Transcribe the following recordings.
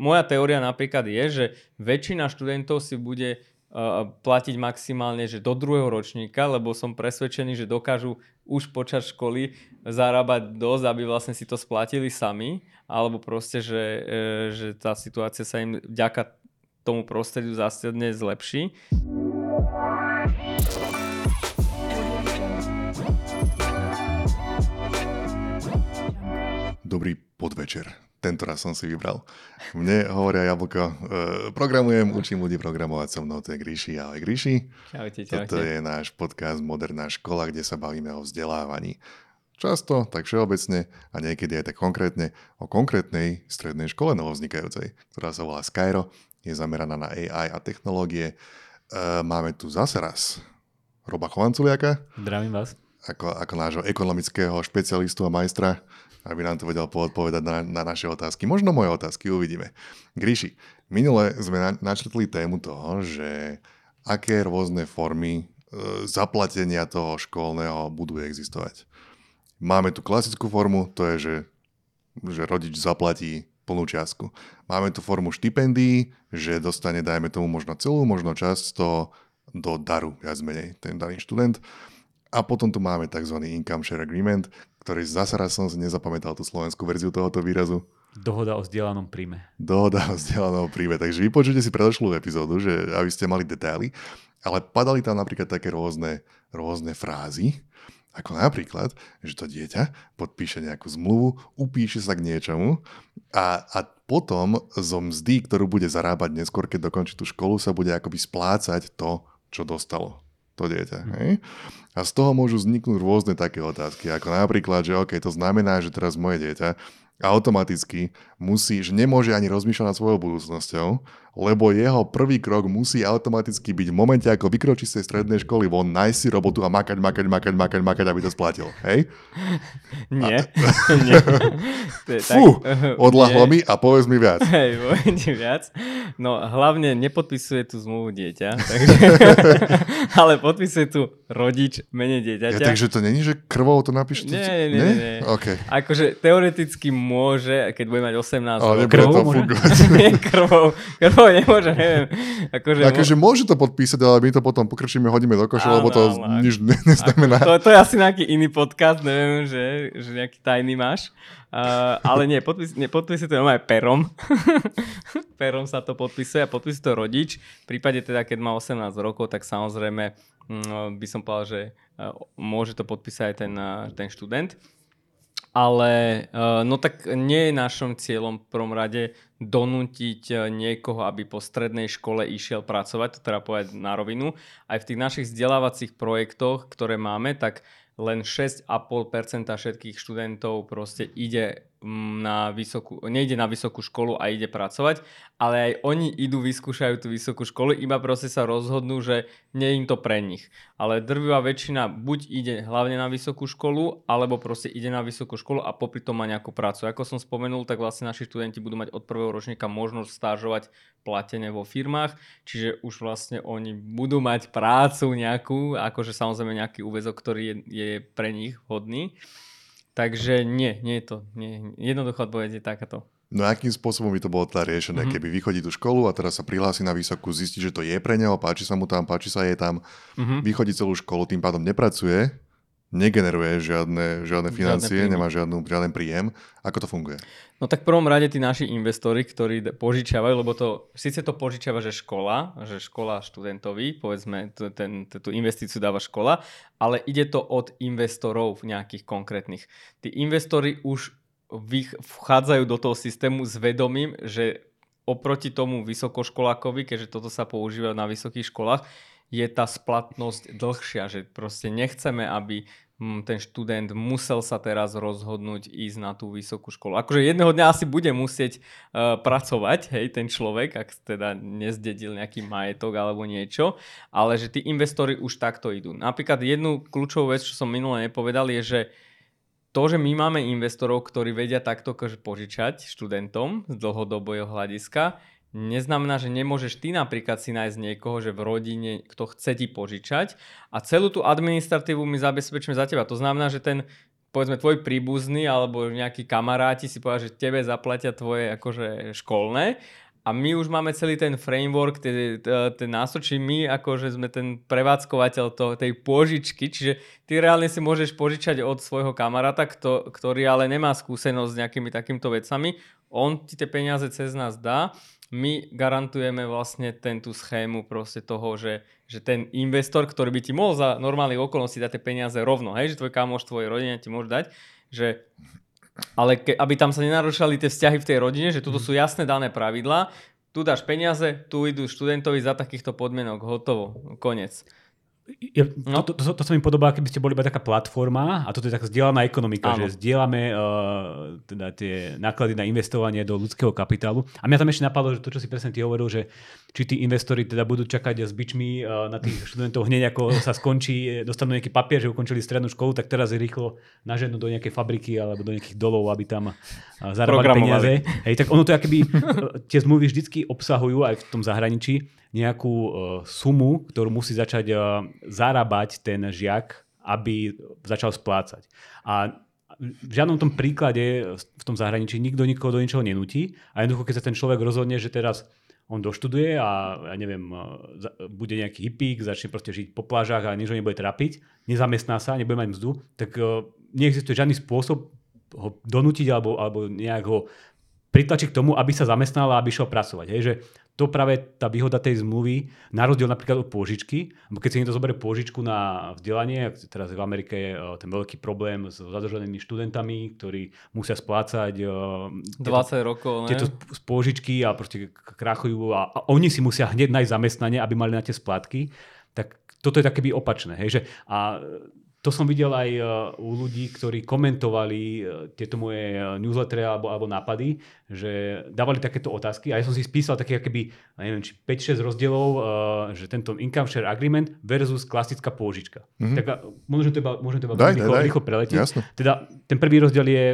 Moja teória napríklad je, že väčšina študentov si bude uh, platiť maximálne že do druhého ročníka, lebo som presvedčený, že dokážu už počas školy zarábať dosť, aby vlastne si to splatili sami, alebo proste, že, uh, že tá situácia sa im vďaka tomu prostrediu zásadne zlepší. Dobrý podvečer tento raz som si vybral. Mne hovoria Jablko, e, programujem, učím ľudí programovať so mnou, to je Gríši. Ahoj Gríši. Čaute, čaute. Toto je náš podcast Moderná škola, kde sa bavíme o vzdelávaní. Často, tak všeobecne a niekedy aj tak konkrétne o konkrétnej strednej škole novovznikajúcej, ktorá sa volá Skyro, je zameraná na AI a technológie. E, máme tu zase raz Roba Chovanculiaka. Zdravím vás. Ako, ako nášho ekonomického špecialistu a majstra aby nám to vedel odpovedať na, na naše otázky. Možno moje otázky, uvidíme. Gríši, minule sme na, načrtli tému toho, že aké rôzne formy e, zaplatenia toho školného budú existovať. Máme tu klasickú formu, to je, že, že rodič zaplatí plnú čiastku. Máme tu formu štipendií, že dostane, dajme tomu, možno celú, možno časť toho do daru, viac menej, ten daný študent. A potom tu máme tzv. income share agreement, ktorý zase raz som si nezapamätal tú slovenskú verziu tohoto výrazu. Dohoda o vzdielanom príjme. Dohoda o vzdielanom príjme. Takže vypočujte si predošlú epizódu, že aby ste mali detaily. Ale padali tam napríklad také rôzne, rôzne frázy, ako napríklad, že to dieťa podpíše nejakú zmluvu, upíše sa k niečomu a, a potom zo mzdy, ktorú bude zarábať neskôr, keď dokončí tú školu, sa bude akoby splácať to, čo dostalo to dieťa. Hej? A z toho môžu vzniknúť rôzne také otázky, ako napríklad, že OK, to znamená, že teraz moje dieťa automaticky musí, že nemôže ani rozmýšľať nad svojou budúcnosťou, lebo jeho prvý krok musí automaticky byť v momente, ako vykročí z tej strednej školy von, nájsť si robotu a makať, makať, makať, makať, makať, aby to splatil. Hej? Nie. A... Nie. Fú, odlahlo mi a povedz mi viac. Hej, povedz mi viac. No hlavne nepodpisuje tú zmluvu dieťa, takže... ale podpisuje tu rodič mene dieťaťa. Ja, takže to není, že krvou to napíšte? Nie, nie, nie. nie, nie. Okay. Akože teoreticky môže, keď bude mať 18 ale rokov. to môže... krvou, krvou to nemôže, neviem. Akože, akože môže to podpísať, ale my to potom pokrčíme, hodíme do koša, lebo to áno, nič neznamená. To, to je asi nejaký iný podcast, neviem, že, že nejaký tajný máš. Uh, ale nie, podpis, nie, podpisuje to aj perom. perom sa to podpisuje a podpisuje to rodič. V prípade teda, keď má 18 rokov, tak samozrejme mm, by som povedal, že uh, môže to podpísať aj ten, uh, ten študent. Ale no tak nie je našom cieľom v prvom rade donútiť eh, niekoho, aby po strednej škole išiel pracovať, to teda povedať na rovinu. Aj v tých našich vzdelávacích projektoch, ktoré máme, tak len 6,5% všetkých študentov proste ide na vysokú, nejde na vysokú školu a ide pracovať, ale aj oni idú, vyskúšajú tú vysokú školu, iba proste sa rozhodnú, že nie je im to pre nich. Ale drvivá väčšina buď ide hlavne na vysokú školu, alebo proste ide na vysokú školu a popri tom má nejakú prácu. Ako som spomenul, tak vlastne naši študenti budú mať od prvého ročníka možnosť stážovať platené vo firmách, čiže už vlastne oni budú mať prácu nejakú, akože samozrejme nejaký úvezok, ktorý je, je pre nich hodný. Takže nie, nie je to. Nie, jednoducho odpoveď je takáto. No akým spôsobom by to bolo teda riešené, mm-hmm. keby vychodí tú školu a teraz sa prihlási na vysokú, zistí, že to je pre neho, páči sa mu tam, páči sa jej tam, mm-hmm. vychodí celú školu, tým pádom nepracuje, negeneruje žiadne, žiadne financie, žiadne nemá žiadnu, žiaden príjem. Ako to funguje? No tak v prvom rade tí naši investori, ktorí požičiavajú, lebo to, síce to požičiava, že škola, že škola študentovi, povedzme, ten, tú investíciu dáva škola, ale ide to od investorov nejakých konkrétnych. Tí investori už vchádzajú do toho systému s vedomím, že oproti tomu vysokoškolákovi, keďže toto sa používa na vysokých školách, je tá splatnosť dlhšia, že proste nechceme, aby ten študent musel sa teraz rozhodnúť ísť na tú vysokú školu. Akože jedného dňa asi bude musieť uh, pracovať, hej, ten človek, ak teda nezdedil nejaký majetok alebo niečo, ale že tí investori už takto idú. Napríklad jednu kľúčovú vec, čo som minule nepovedal, je, že to, že my máme investorov, ktorí vedia takto požičať študentom z dlhodobého hľadiska, neznamená, že nemôžeš ty napríklad si nájsť niekoho, že v rodine, kto chce ti požičať. A celú tú administratívu my zabezpečíme za teba. To znamená, že ten povedzme tvoj príbuzný alebo nejakí kamaráti si povedia, že tebe zaplatia tvoje akože školné. A my už máme celý ten framework, ten násočí my akože sme ten prevádzkovateľ to, tej pôžičky, čiže ty reálne si môžeš požičať od svojho kamaráta, kto, ktorý ale nemá skúsenosť s nejakými takýmto vecami, on ti tie peniaze cez nás dá, my garantujeme vlastne ten tú schému proste toho, že, že ten investor, ktorý by ti mohol za normálnych okolností dať tie peniaze rovno, hej, že tvoj kamoš, tvojej rodine ti môže dať, že ale ke, aby tam sa nenarušali tie vzťahy v tej rodine, že toto mhm. sú jasné dané pravidlá, tu dáš peniaze, tu idú študentovi za takýchto podmienok, hotovo, konec. Ja, no. to, to, to, to sa mi podobá, keby ste boli iba taká platforma a toto je taká zdieľaná ekonomika, Áno. že zdieľame uh, teda tie náklady na investovanie do ľudského kapitálu. A mňa tam ešte napadlo, že to, čo si presne ty hovoril, že či tí investori teda budú čakať s bičmi uh, na tých študentov hneď ako sa skončí, dostanú nejaký papier, že ukončili strednú školu, tak teraz je rýchlo naženú do nejakej fabriky alebo do nejakých dolov, aby tam uh, zarábali peniaze. Hej, tak ono to akoby, uh, tie zmluvy vždycky obsahujú aj v tom zahraničí nejakú uh, sumu, ktorú musí začať uh, zarábať ten žiak, aby začal splácať. A v žiadnom tom príklade v tom zahraničí nikto nikoho do ničoho nenutí a jednoducho, keď sa ten človek rozhodne, že teraz on doštuduje a ja neviem, bude nejaký hippík, začne proste žiť po plážach a nič ho nebude trapiť, nezamestná sa, nebude mať mzdu, tak neexistuje žiadny spôsob ho donútiť alebo, alebo nejak ho pritlačiť k tomu, aby sa zamestnal a aby šiel pracovať. Hej, že to práve tá výhoda tej zmluvy, na rozdiel napríklad od pôžičky, keď si niekto zoberie pôžičku na vzdelanie, teraz v Amerike je eh, ten veľký problém s zadržanými študentami, ktorí musia splácať 20 tieto, rokov, ne? tieto pôžičky a proste krachujú a, a oni si musia hneď nájsť zamestnanie, aby mali na tie splátky, tak toto je také opačné. Hej, že, a to som videl aj e, u ľudí, ktorí komentovali e, tieto moje e, newslettery alebo, alebo nápady, že dávali takéto otázky a ja som si spísal také keby, neviem, či 5-6 rozdielov, že tento income share agreement versus klasická pôžička. Mm-hmm. Tak môžem to iba, môžem to iba daj, rýchlo, daj, rýchlo preletieť. Jasne. Teda ten prvý rozdiel je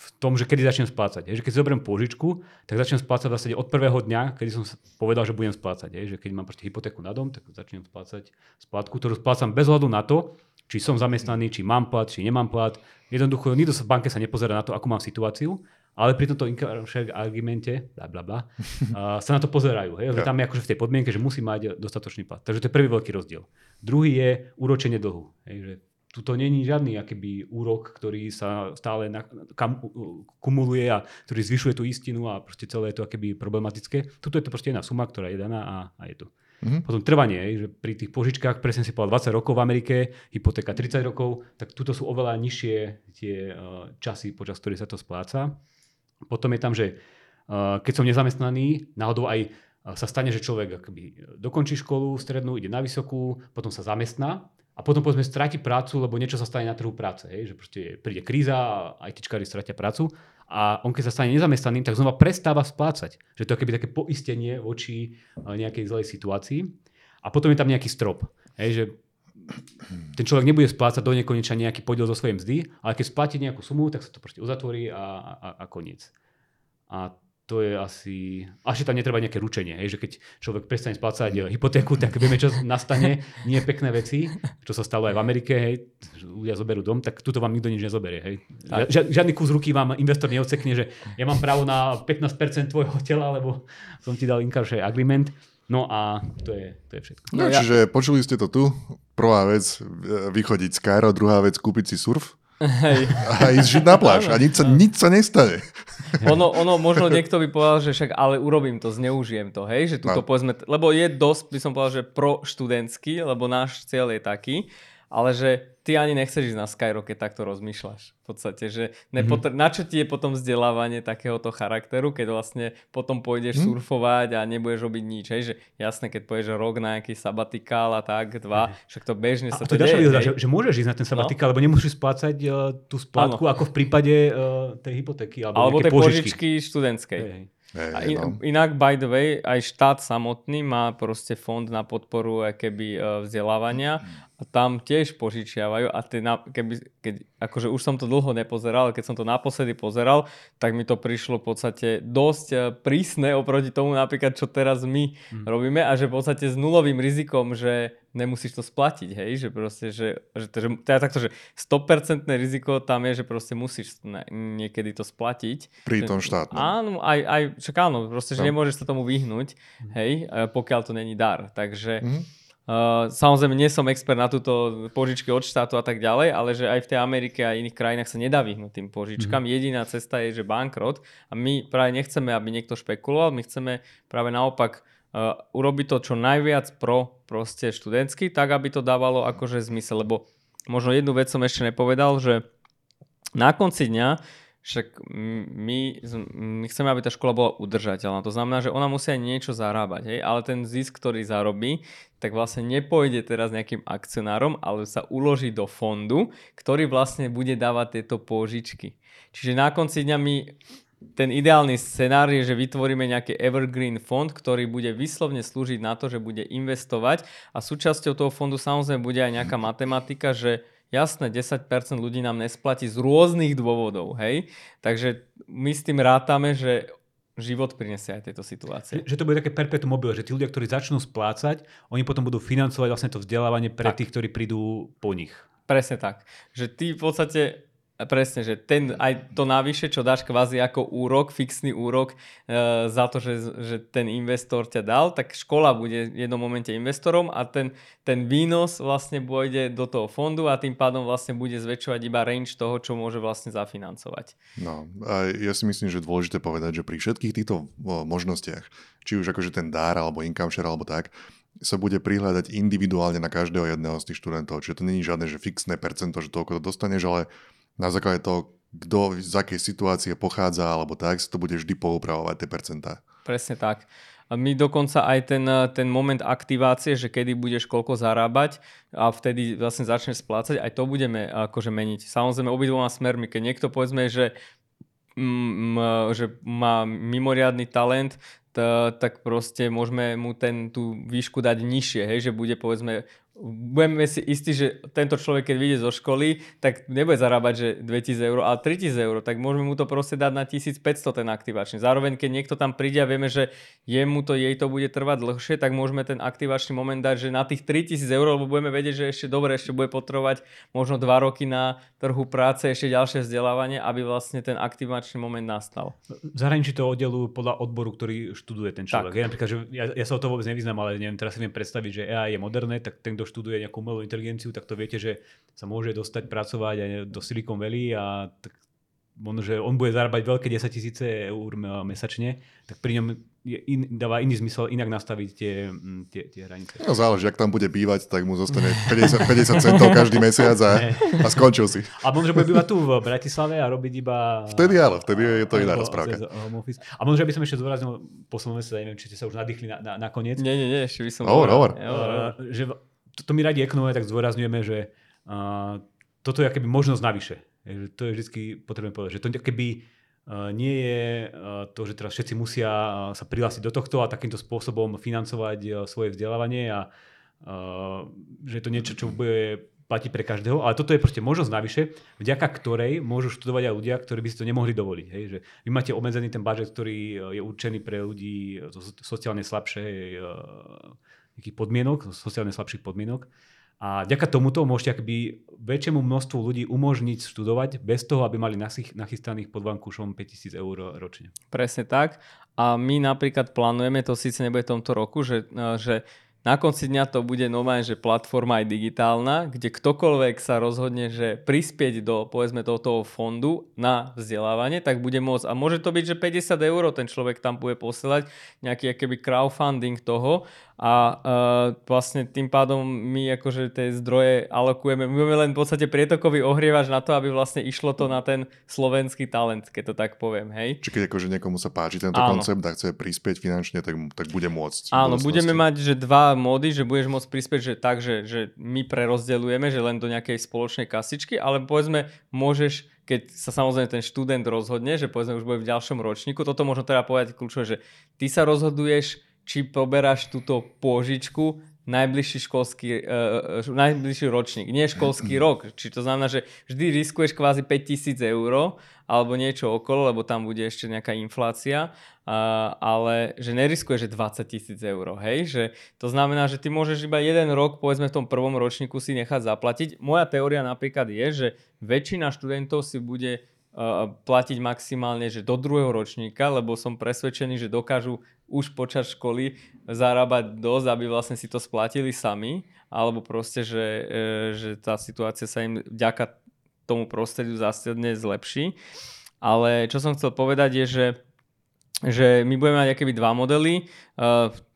v tom, že kedy začnem splácať. Je, že keď zoberiem pôžičku, tak začnem splácať vlastne od prvého dňa, kedy som povedal, že budem splácať. Je, že keď mám proste hypotéku na dom, tak začnem splácať splátku, ktorú splácam bez hľadu na to, či som zamestnaný, či mám plat, či nemám plat. Jednoducho, nikto sa v banke sa nepozerá na to, akú mám situáciu, ale pri tomto income share argumente, bla, bla, bla, sa na to pozerajú. Hej? Ja. Tam je akože v tej podmienke, že musí mať dostatočný plat. Takže to je prvý veľký rozdiel. Druhý je úročenie dlhu. Hej? Že tuto není žiadny akýby úrok, ktorý sa stále na, kam, kumuluje a ktorý zvyšuje tú istinu a proste celé je to akéby problematické. Tuto je to proste jedna suma, ktorá je daná a, a je to. Mm-hmm. Potom trvanie, že pri tých požičkách, presne si povedal 20 rokov v Amerike, hypotéka 30 rokov, tak tuto sú oveľa nižšie tie uh, časy, počas ktorých sa to spláca. Potom je tam, že uh, keď som nezamestnaný, náhodou aj uh, sa stane, že človek akoby dokončí školu strednú, ide na vysokú, potom sa zamestná a potom povedzme stráti prácu, lebo niečo sa stane na trhu práce. Hej, že príde kríza a aj tičkári stratia prácu a on keď sa stane nezamestnaným, tak znova prestáva splácať. Že to je keby také poistenie voči eh, nejakej zlej situácii. A potom je tam nejaký strop. Hej, že ten človek nebude splácať do nekonečna nejaký podiel zo svojej mzdy, ale keď splatí nejakú sumu, tak sa to proste uzatvorí a, a, a koniec. A to je asi... Až tam netreba nejaké ručenie, hej, že keď človek prestane splácať eh, hypotéku, tak vieme, čo nastane. Nie pekné veci, čo sa stalo aj v Amerike, hej, ľudia zoberú dom, tak tuto vám nikto nič nezoberie. Hej. Ži, žiadny kus ruky vám investor neocekne, že ja mám právo na 15% tvojho tela, lebo som ti dal inkaršie agreement. No a to je, to je všetko. No, no čiže počuli ste to tu. Prvá vec, eh, vychodiť z Cairo, druhá vec, kúpiť si surf. Hej. A ísť žiť na pláž a nič sa, nič sa nestane. Ono, ono, možno niekto by povedal, že však ale urobím to, zneužijem to, hej, že tuto no. povedzme, lebo je dosť, by som povedal, že pro študentský, lebo náš cieľ je taký, ale že ty ani nechceš ísť na Skyro, keď takto rozmýšľaš. V podstate, že nepotr- mm-hmm. na čo ti je potom vzdelávanie takéhoto charakteru, keď vlastne potom pôjdeš mm-hmm. surfovať a nebudeš robiť nič. Hej? Že jasné, keď pôjdeš rok na nejaký sabatikál a tak, dva, mm-hmm. však to bežne sa a to, to deje. Že, že môžeš ísť na ten sabatikál, no? lebo nemusíš splácať uh, tú splátku ano. ako v prípade uh, tej hypotéky alebo, alebo tej požičky študentskej. Hej. Hey, a in, no. Inak, by the way, aj štát samotný má proste fond na podporu keby e, vzdelávania a tam tiež požičiavajú a tie, keby, keď, akože už som to dlho nepozeral, ale keď som to naposledy pozeral, tak mi to prišlo v podstate dosť e, prísne oproti tomu napríklad, čo teraz my hmm. robíme a že v podstate s nulovým rizikom, že nemusíš to splatiť, hej, že proste, že, že, to, že teda takto, že 100% riziko tam je, že proste musíš niekedy to splatiť. Pri tom štátnom. Áno, aj, aj čak áno, proste, že no. nemôžeš sa tomu vyhnúť, hej, pokiaľ to není dar, takže mm-hmm. Uh, samozrejme, nie som expert na túto požičky od štátu a tak ďalej, ale že aj v tej Amerike a iných krajinách sa nedá vyhnúť tým požičkám. Mm-hmm. Jediná cesta je, že bankrot a my práve nechceme, aby niekto špekuloval, my chceme práve naopak uh, urobiť to čo najviac pro proste študentsky, tak aby to dávalo akože zmysel, lebo možno jednu vec som ešte nepovedal, že na konci dňa však my, my chceme, aby tá škola bola udržateľná. To znamená, že ona musí aj niečo zarábať, hej? ale ten zisk, ktorý zarobí, tak vlastne nepôjde teraz nejakým akcionárom, ale sa uloží do fondu, ktorý vlastne bude dávať tieto pôžičky. Čiže na konci dňa my ten ideálny scenár je, že vytvoríme nejaký evergreen fond, ktorý bude vyslovne slúžiť na to, že bude investovať a súčasťou toho fondu samozrejme bude aj nejaká matematika, že Jasné, 10% ľudí nám nesplatí z rôznych dôvodov, hej? Takže my s tým rátame, že život prinesie aj tieto situácie. Že to bude také perpetuum mobile, že tí ľudia, ktorí začnú splácať, oni potom budú financovať vlastne to vzdelávanie pre tak. tých, ktorí prídu po nich. Presne tak. Že ty v podstate Presne, že ten, aj to navyše, čo dáš kvázi ako úrok, fixný úrok e, za to, že, že ten investor ťa dal, tak škola bude v jednom momente investorom a ten, ten výnos vlastne pôjde do toho fondu a tým pádom vlastne bude zväčšovať iba range toho, čo môže vlastne zafinancovať. No a ja si myslím, že je dôležité povedať, že pri všetkých týchto možnostiach, či už akože ten dár alebo income share alebo tak, sa bude prihľadať individuálne na každého jedného z tých študentov. Čiže to není žiadne že fixné percento, že toľko to dostaneš, ale na základe toho, kto z akej situácie pochádza alebo tak, sa to bude vždy poupravovať tie percentá. Presne tak. My dokonca aj ten, ten moment aktivácie, že kedy budeš koľko zarábať a vtedy vlastne začneš splácať, aj to budeme akože meniť. Samozrejme obidvoma smermi. Keď niekto povedzme, že, mm, že má mimoriadný talent, tak proste môžeme mu ten, tú výšku dať nižšie, hej, že bude povedzme budeme si istí, že tento človek, keď vyjde zo školy, tak nebude zarábať, že 2000 eur, ale 3000 eur, tak môžeme mu to proste dať na 1500 ten aktivačný. Zároveň, keď niekto tam príde a vieme, že jemu to, jej to bude trvať dlhšie, tak môžeme ten aktivačný moment dať, že na tých 3000 eur, lebo budeme vedieť, že ešte dobre, ešte bude potrebovať možno 2 roky na trhu práce, ešte ďalšie vzdelávanie, aby vlastne ten aktivačný moment nastal. V zahraničí to oddelujú podľa odboru, ktorý študuje ten človek. Ja, napríklad, že ja, ja sa o to vôbec nevyznám, ale neviem, teraz si viem predstaviť, že AI je moderné, tak ten, kto študuje nejakú umelú inteligenciu, tak to viete, že sa môže dostať pracovať aj do Silicon Valley a tak možno, že on bude zarábať veľké 10 tisíce eur mesačne, tak pri ňom je in, dáva iný zmysel inak nastaviť tie, tie, tie hranice. No záleží, ak tam bude bývať, tak mu zostane 50, 50 centov každý mesiac a, a skončil si. A možno, že bude bývať tu v Bratislave a robiť iba... Vtedy áno, vtedy je to iná rozprávka. A možno, že by som ešte zdôraznil, poslednú mesiac, neviem, či ste sa už nadýchli na, na, na koniec. Nie, nie, nie, ešte by som... Hovor, hovor. Že to, to my radi ekonomie tak zdôrazňujeme, že uh, toto je akoby možnosť navyše. To je vždy potrebné povedať, že to keby nie je to, že teraz všetci musia sa prihlásiť do tohto a takýmto spôsobom financovať svoje vzdelávanie a že je to niečo, čo bude platiť pre každého, ale toto je proste možnosť navyše, vďaka ktorej môžu študovať aj ľudia, ktorí by si to nemohli dovoliť. Hej? Že vy máte obmedzený ten budget, ktorý je určený pre ľudí sociálne slabšej nejakých podmienok, sociálne slabších podmienok. A vďaka tomuto môžete akoby väčšiemu množstvu ľudí umožniť študovať bez toho, aby mali nachystaných pod vankúšom 5000 eur ročne. Presne tak. A my napríklad plánujeme, to síce nebude v tomto roku, že, že na konci dňa to bude normálne, že platforma aj digitálna, kde ktokoľvek sa rozhodne, že prispieť do, povedzme, toho fondu na vzdelávanie, tak bude môcť. A môže to byť, že 50 eur ten človek tam bude posielať, nejaký akéby crowdfunding toho a uh, vlastne tým pádom my akože tie zdroje alokujeme. My máme len v podstate prietokový ohrievač na to, aby vlastne išlo to na ten slovenský talent, keď to tak poviem, hej. Čiže keď akože niekomu sa páči tento Áno. koncept a chce prispieť finančne, tak, tak bude môcť. Áno, budeme mať že dva módy, že budeš môcť prispieť, že tak, že, že my prerozdeľujeme, že len do nejakej spoločnej kasičky, ale povedzme, môžeš keď sa samozrejme ten študent rozhodne, že povedzme už bude v ďalšom ročníku, toto možno teda povedať kľúčové, že ty sa rozhoduješ, či poberáš túto pôžičku najbližší školský, uh, najbližší ročník, nie školský rok. Či to znamená, že vždy riskuješ kvázi 5000 eur alebo niečo okolo, lebo tam bude ešte nejaká inflácia, uh, ale že neriskuješ, že 20 tisíc eur, hej? Že to znamená, že ty môžeš iba jeden rok, povedzme v tom prvom ročníku si nechať zaplatiť. Moja teória napríklad je, že väčšina študentov si bude platiť maximálne, že do druhého ročníka, lebo som presvedčený, že dokážu už počas školy zarábať dosť, aby vlastne si to splatili sami, alebo proste, že, e, že tá situácia sa im vďaka tomu prostrediu zásadne zlepší. Ale čo som chcel povedať je, že, že my budeme mať dva modely, e,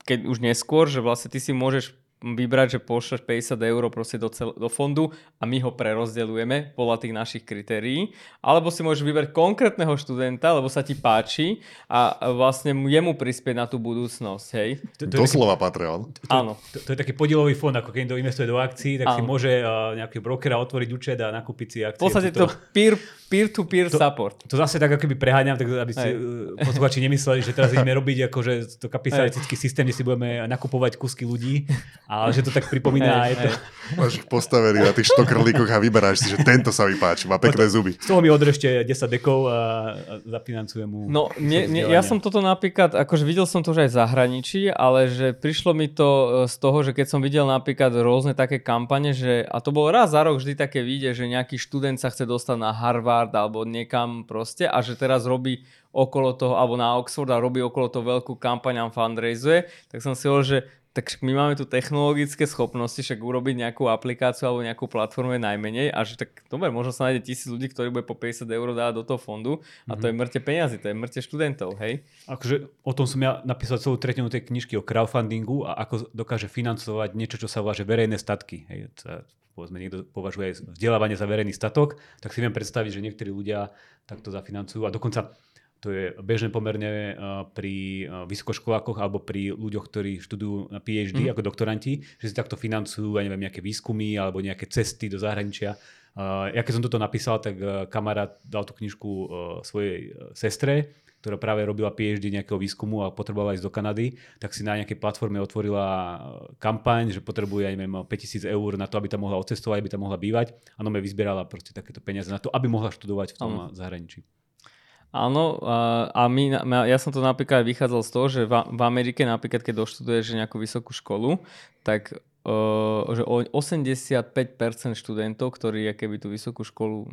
keď už neskôr, že vlastne ty si môžeš vybrať, že pošleš 50 eur proste do, cel- do fondu a my ho prerozdeľujeme podľa tých našich kritérií. Alebo si môžeš vybrať konkrétneho študenta, lebo sa ti páči a vlastne jemu prispieť na tú budúcnosť. Hej. To, to Doslova taký, Patreon. Áno. To, to, je taký podielový fond, ako keď niekto investuje do akcií, tak Áno. si môže uh, nejaký brokera otvoriť účet a nakúpiť si akcie. V podstate to, to peer, peer-to-peer to, support. To zase tak ako keby preháňam, tak aby si uh, posluchači nemysleli, že teraz ideme robiť akože to kapitalistický systém, kde si budeme nakupovať kusky ľudí ale že to tak pripomína aj to. Máš ich postavený na tých štokrlíkoch a vyberáš si, že tento sa mi páči, má pekné zuby. Z toho mi odrešte 10 dekov a, zafinancujem mu. No, nie, nie, ja som toto napríklad, akože videl som to už aj v zahraničí, ale že prišlo mi to e, z toho, že keď som videl napríklad rôzne také kampane, že, a to bolo raz za rok vždy také vidie, že nejaký študent sa chce dostať na Harvard alebo niekam proste a že teraz robí okolo toho, alebo na Oxford a robí okolo toho veľkú kampaň a fundraizuje, tak som si hovoril, že tak my máme tu technologické schopnosti, však urobiť nejakú aplikáciu alebo nejakú platformu je najmenej a že tak dobre, možno sa nájde tisíc ľudí, ktorí bude po 50 eur dávať do toho fondu a mm-hmm. to je mhm. mŕte peniazy, to je mŕte študentov, hej? Akože o tom som ja napísal celú tretinu tej knižky o crowdfundingu a ako dokáže financovať niečo, čo sa volá že verejné statky. Hej? povedzme niekto považuje aj vzdelávanie za verejný statok, tak si viem predstaviť, že niektorí ľudia takto zafinancujú a dokonca to je bežné pomerne eh, pri eh, vysokoškolákoch alebo pri ľuďoch, ktorí študujú na PhD mm. ako doktoranti, že si takto financujú, ja neviem, nejaké výskumy alebo nejaké cesty do zahraničia. Eh, ja keď som toto napísal, tak kamarát dal tú knižku svojej sestre, ktorá práve robila PhD nejakého výskumu a potrebovala ísť do Kanady, tak si na nejakej platforme otvorila kampaň, že potrebuje, ja neviem, 5000 eur na to, aby tam mohla odcestovať, aby tam mohla bývať. A no vyzbierala proste takéto peniaze na to, aby mohla študovať v tom um. zahraničí. Áno, a my, ja som to napríklad vychádzal z toho, že v, Amerike napríklad, keď doštuduješ nejakú vysokú školu, tak že 85% študentov, ktorí keby tú vysokú školu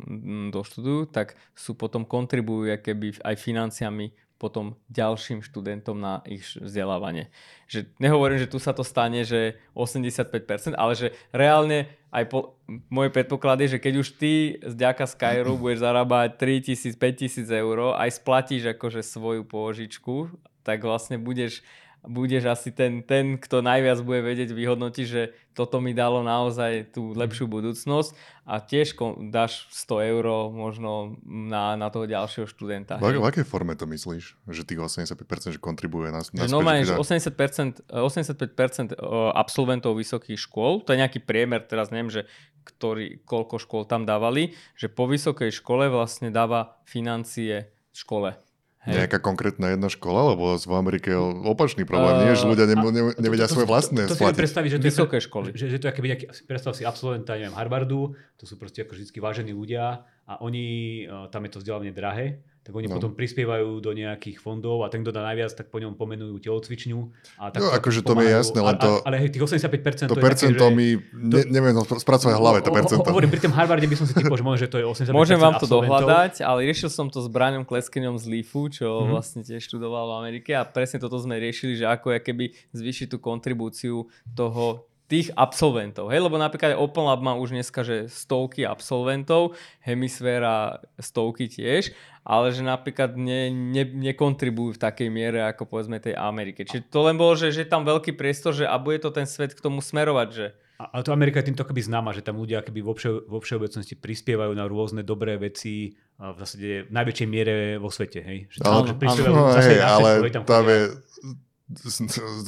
doštudujú, tak sú potom kontribujú keby aj financiami potom ďalším študentom na ich vzdelávanie. Že nehovorím, že tu sa to stane, že 85%, ale že reálne aj po, môj predpoklad je, že keď už ty z ďaka Skyru budeš zarábať 3000, 5000 eur, aj splatíš akože svoju pôžičku, tak vlastne budeš budeš asi ten, ten, kto najviac bude vedieť vyhodnotiť, že toto mi dalo naozaj tú lepšiu budúcnosť a tiež dáš 100 eur možno na, na toho ďalšieho študenta. V, v akej forme to myslíš? Že tých 85% že kontribuje na, na No máš 80%, 85% absolventov vysokých škôl, to je nejaký priemer, teraz neviem, že ktorý, koľko škôl tam dávali, že po vysokej škole vlastne dáva financie škole. Hej. Nejaká konkrétna jedna škola, lebo v Amerike je opačný problém, uh, nie, že ľudia ne, ne, nevedia to, to, svoje vlastné To, to, to si predstaviť, že to Vysoké je, školy. Že, že to je nejaký, predstav si absolventa, neviem, Harvardu, to sú proste ako vždy vážení ľudia a oni, tam je to vzdelávanie drahé, tak oni no. potom prispievajú do nejakých fondov a ten, kto dá najviac, tak po ňom pomenujú telocvičňu. A tak no, akože to mi je jasné, len to... Ale, ale tých 85% to, to percento také, mi ne, neviem spracovať v hlave, to percento. Hovorím, pri tom Harvarde by som si typoval, že možno, že to je 85% Môžem vám to dohľadať, ale riešil som to s Braňom Kleskeňom z LIFu, čo mm-hmm. vlastne tiež študoval v Amerike a presne toto sme riešili, že ako keby zvýšiť tú kontribúciu toho tých absolventov. Hej, lebo napríklad Open Lab má už dneska, že stovky absolventov, hemisféra stovky tiež, ale že napríklad ne, ne, nekontribujú v takej miere ako povedzme tej Amerike. Čiže to len bolo, že, že tam veľký priestor, že a bude to ten svet k tomu smerovať, že ale to Amerika je týmto keby známa, že tam ľudia keby vo, vše, vo všeobecnosti prispievajú na rôzne dobré veci v zásade v najväčšej miere vo svete. Hej? Že ale, že prispievajú ale, hej, ale tam, tam je,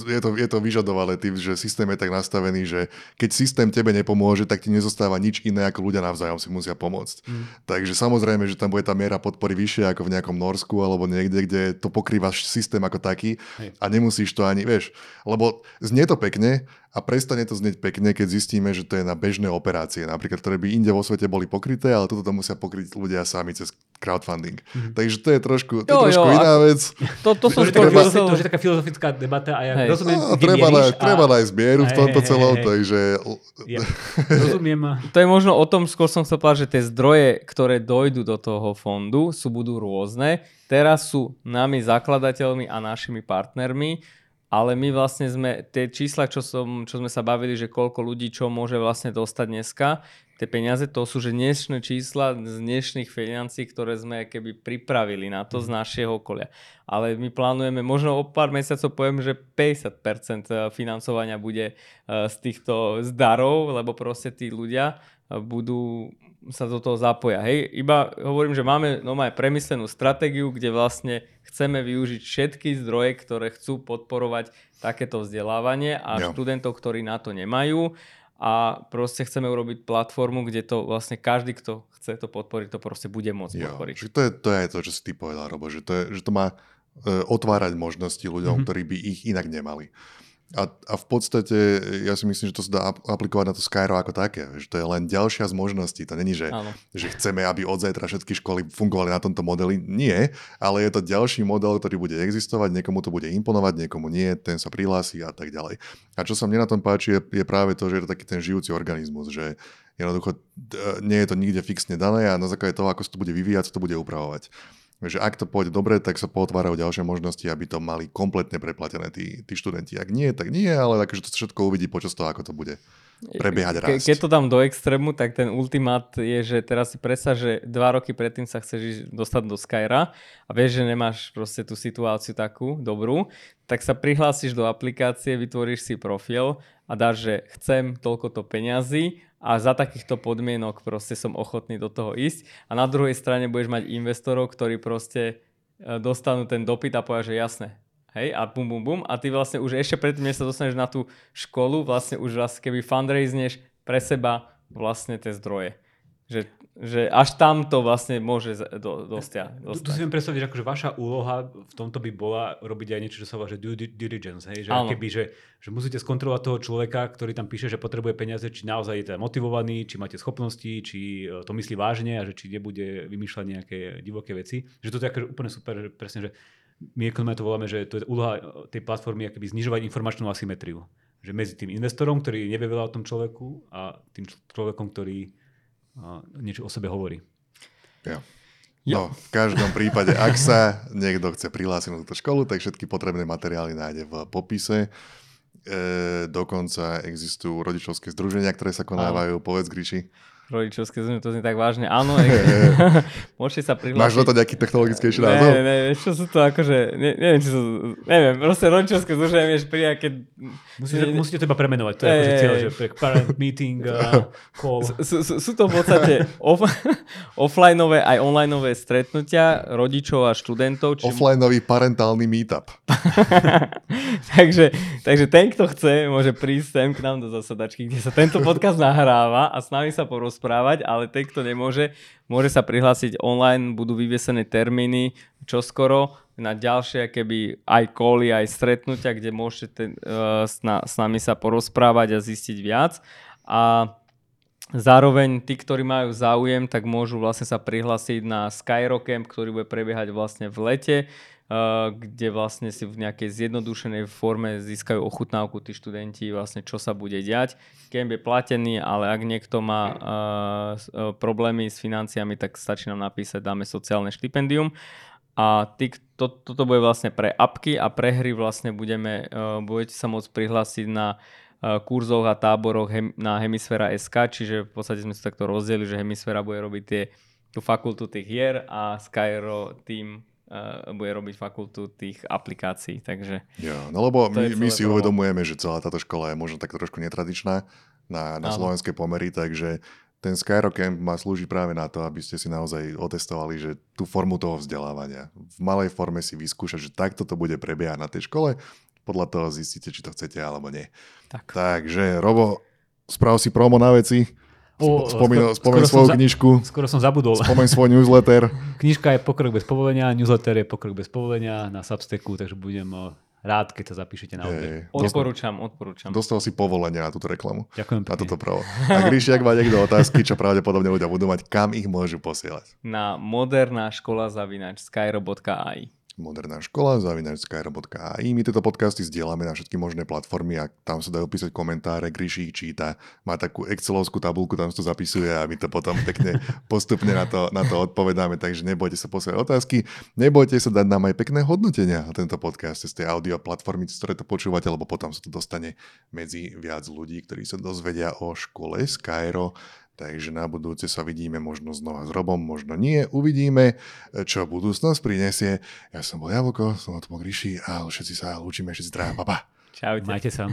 je to, je to vyžadované tým, že systém je tak nastavený, že keď systém tebe nepomôže, tak ti nezostáva nič iné, ako ľudia navzájom si musia pomôcť. Mm. Takže samozrejme, že tam bude tá miera podpory vyššia ako v nejakom Norsku alebo niekde, kde to pokrýva systém ako taký Hej. a nemusíš to ani, vieš, lebo znie to pekne, a prestane to znieť pekne, keď zistíme, že to je na bežné operácie, napríklad, ktoré by inde vo svete boli pokryté, ale toto to musia pokryť ľudia sami cez crowdfunding. Mm-hmm. Takže to je trošku, to jo, je trošku jo, iná vec. To, to, som to, treba... to, to je taká filozofická debata a ja hej. rozumiem, no, treba, na, a... treba nájsť mieru v tomto hej, celom, hej, hej. takže... Ja, rozumiem. to je možno o tom, skôr som chcel povedať, že tie zdroje, ktoré dojdú do toho fondu, sú budú rôzne. Teraz sú nami zakladateľmi a našimi partnermi ale my vlastne sme, tie čísla, čo, som, čo sme sa bavili, že koľko ľudí čo môže vlastne dostať dneska, tie peniaze, to sú že dnešné čísla z dnešných financí, ktoré sme keby pripravili na to z mhm. našeho okolia. Ale my plánujeme, možno o pár mesiacov poviem, že 50% eh, financovania bude eh, z týchto zdarov, lebo proste tí ľudia budú sa do toho zapoja. Hej, iba hovorím, že máme no, aj premyslenú stratégiu, kde vlastne chceme využiť všetky zdroje, ktoré chcú podporovať takéto vzdelávanie a jo. študentov, ktorí na to nemajú a proste chceme urobiť platformu, kde to vlastne každý, kto chce to podporiť, to proste bude môcť jo, podporiť. Že to, je, to je to, čo si ty povedal, Robo, že to, je, že to má e, otvárať možnosti ľuďom, mm-hmm. ktorí by ich inak nemali. A, a v podstate ja si myslím, že to sa dá aplikovať na to Skyro ako také. Že to je len ďalšia z možností. To není, že, že chceme, aby od zajtra všetky školy fungovali na tomto modeli. Nie, ale je to ďalší model, ktorý bude existovať, niekomu to bude imponovať, niekomu nie, ten sa prihlási a tak ďalej. A čo sa mne na tom páči, je, je práve to, že je to taký ten žijúci organizmus, že jednoducho nie je to nikde fixne dané a na základe toho, ako sa to bude vyvíjať, sa to bude upravovať že ak to pôjde dobre, tak sa potvárajú ďalšie možnosti, aby to mali kompletne preplatené tí, tí študenti. Ak nie, tak nie, ale takže to všetko uvidí počas toho, ako to bude prebiehať raz. Ke, keď to dám do extrému, tak ten ultimát je, že teraz si predstav, že dva roky predtým sa chceš dostať do Skyra a vieš, že nemáš proste tú situáciu takú dobrú, tak sa prihlásiš do aplikácie, vytvoríš si profil a dáš, že chcem toľko to peňazí a za takýchto podmienok proste som ochotný do toho ísť. A na druhej strane budeš mať investorov, ktorí proste e, dostanú ten dopyt a povedia, že jasné, hej, a bum, bum, bum. A ty vlastne už ešte predtým, než sa dostaneš na tú školu, vlastne už vlastne keby fundraiseneš pre seba vlastne tie zdroje. Že že až tam to vlastne môže do, dostia, dostať. Tu si viem predstaviť, že akože vaša úloha v tomto by bola robiť aj niečo, čo sa volá, že due diligence, hej? Že, keby, že, že musíte skontrolovať toho človeka, ktorý tam píše, že potrebuje peniaze, či naozaj je teda motivovaný, či máte schopnosti, či e, to myslí vážne a že či nebude vymýšľať nejaké divoké veci. Že to je akože úplne super, že presne, že my ekonomia to voláme, že to je úloha e, tej platformy akoby znižovať informačnú asymetriu. Že medzi tým investorom, ktorý nevie veľa o tom človeku a tým človekom, ktorý niečo o sebe hovorí. Ja. No, v každom prípade, ak sa niekto chce prihlásiť na túto školu, tak všetky potrebné materiály nájde v popise. E, dokonca existujú rodičovské združenia, ktoré sa konávajú. Povedz, Gríši rodičovské zmeny, to znie tak vážne. Áno, môžete sa prihlásiť. Máš na to nejaký technologickejší názov? Ne, ne, čo sú to akože, ne, neviem, či sú, neviem, proste rodičovské združenie vieš prijať, keď... Musíte, ne, musíte teba premenovať, to je akože cieľ, že pre parent meeting, uh, call. Sú to v podstate off, offlineové aj onlineové stretnutia rodičov a študentov. Či... Offlineový parentálny meetup. takže, takže ten, kto chce, môže prísť sem k nám do zasadačky, kde sa tento podcast nahráva a s nami sa porozprávať rozprávať, ale ten, kto nemôže, môže sa prihlásiť online, budú vyviesené termíny čoskoro na ďalšie keby aj koly, aj stretnutia, kde môžete uh, s, na, s nami sa porozprávať a zistiť viac. A zároveň tí, ktorí majú záujem, tak môžu vlastne sa prihlásiť na Skyrocamp, ktorý bude prebiehať vlastne v lete kde vlastne si v nejakej zjednodušenej forme získajú ochutnávku tí študenti, vlastne čo sa bude diať. Camp je platený, ale ak niekto má uh, problémy s financiami, tak stačí nám napísať, dáme sociálne štipendium. A ty, to, toto bude vlastne pre apky a pre hry vlastne budeme, budete sa môcť prihlásiť na kurzoch a táboroch na Hemisféra SK, čiže v podstate sme si takto rozdelili, že Hemisféra bude robiť tie, tú fakultu tých hier a Skyro tým bude robiť fakultu tých aplikácií. Takže jo, no lebo my, my si uvedomujeme, že celá táto škola je možno tak trošku netradičná na, na slovenské pomery, takže ten Skyrocamp má slúži práve na to, aby ste si naozaj otestovali, že tú formu toho vzdelávania v malej forme si vyskúšať, že takto to bude prebiehať na tej škole. podľa toho zistíte, či to chcete alebo nie. Tak. Takže, Robo, sprav si promo na veci. O, som svoju za- knižku, Skoro som zabudol. spomeň svoj newsletter. Knižka je Pokrok bez povolenia, newsletter je Pokrok bez povolenia na Substacku, takže budem eh, rád, keď sa zapíšete na odber. Hej, Odporúčam, odporúčam. Dostal si povolenie na túto reklamu. Ďakujem Na pekne. toto pravo. Ak Ríši, ak má niekto otázky, čo pravdepodobne ľudia budú mať, kam ich môžu posielať? Na moderná škola zavinač skyro.ai. Moderná škola, zavinačskyro.ai. My tieto podcasty zdieľame na všetky možné platformy a tam sa dajú písať komentáre, Gríši číta, má takú excelovskú tabulku, tam sa to zapisuje a my to potom pekne postupne na to, na to odpovedáme, takže nebojte sa posielať otázky, nebojte sa dať nám aj pekné hodnotenia na tento podcast z tej audio platformy, cez ktoré to počúvate, lebo potom sa to dostane medzi viac ľudí, ktorí sa dozvedia o škole Skyro. Takže na budúce sa vidíme možno znova s Robom, možno nie. Uvidíme, čo budúcnosť prinesie. Ja som bol Jablko, som od Ríši a všetci sa lúčime, všetci traja, papa. Čaute. Majte sa.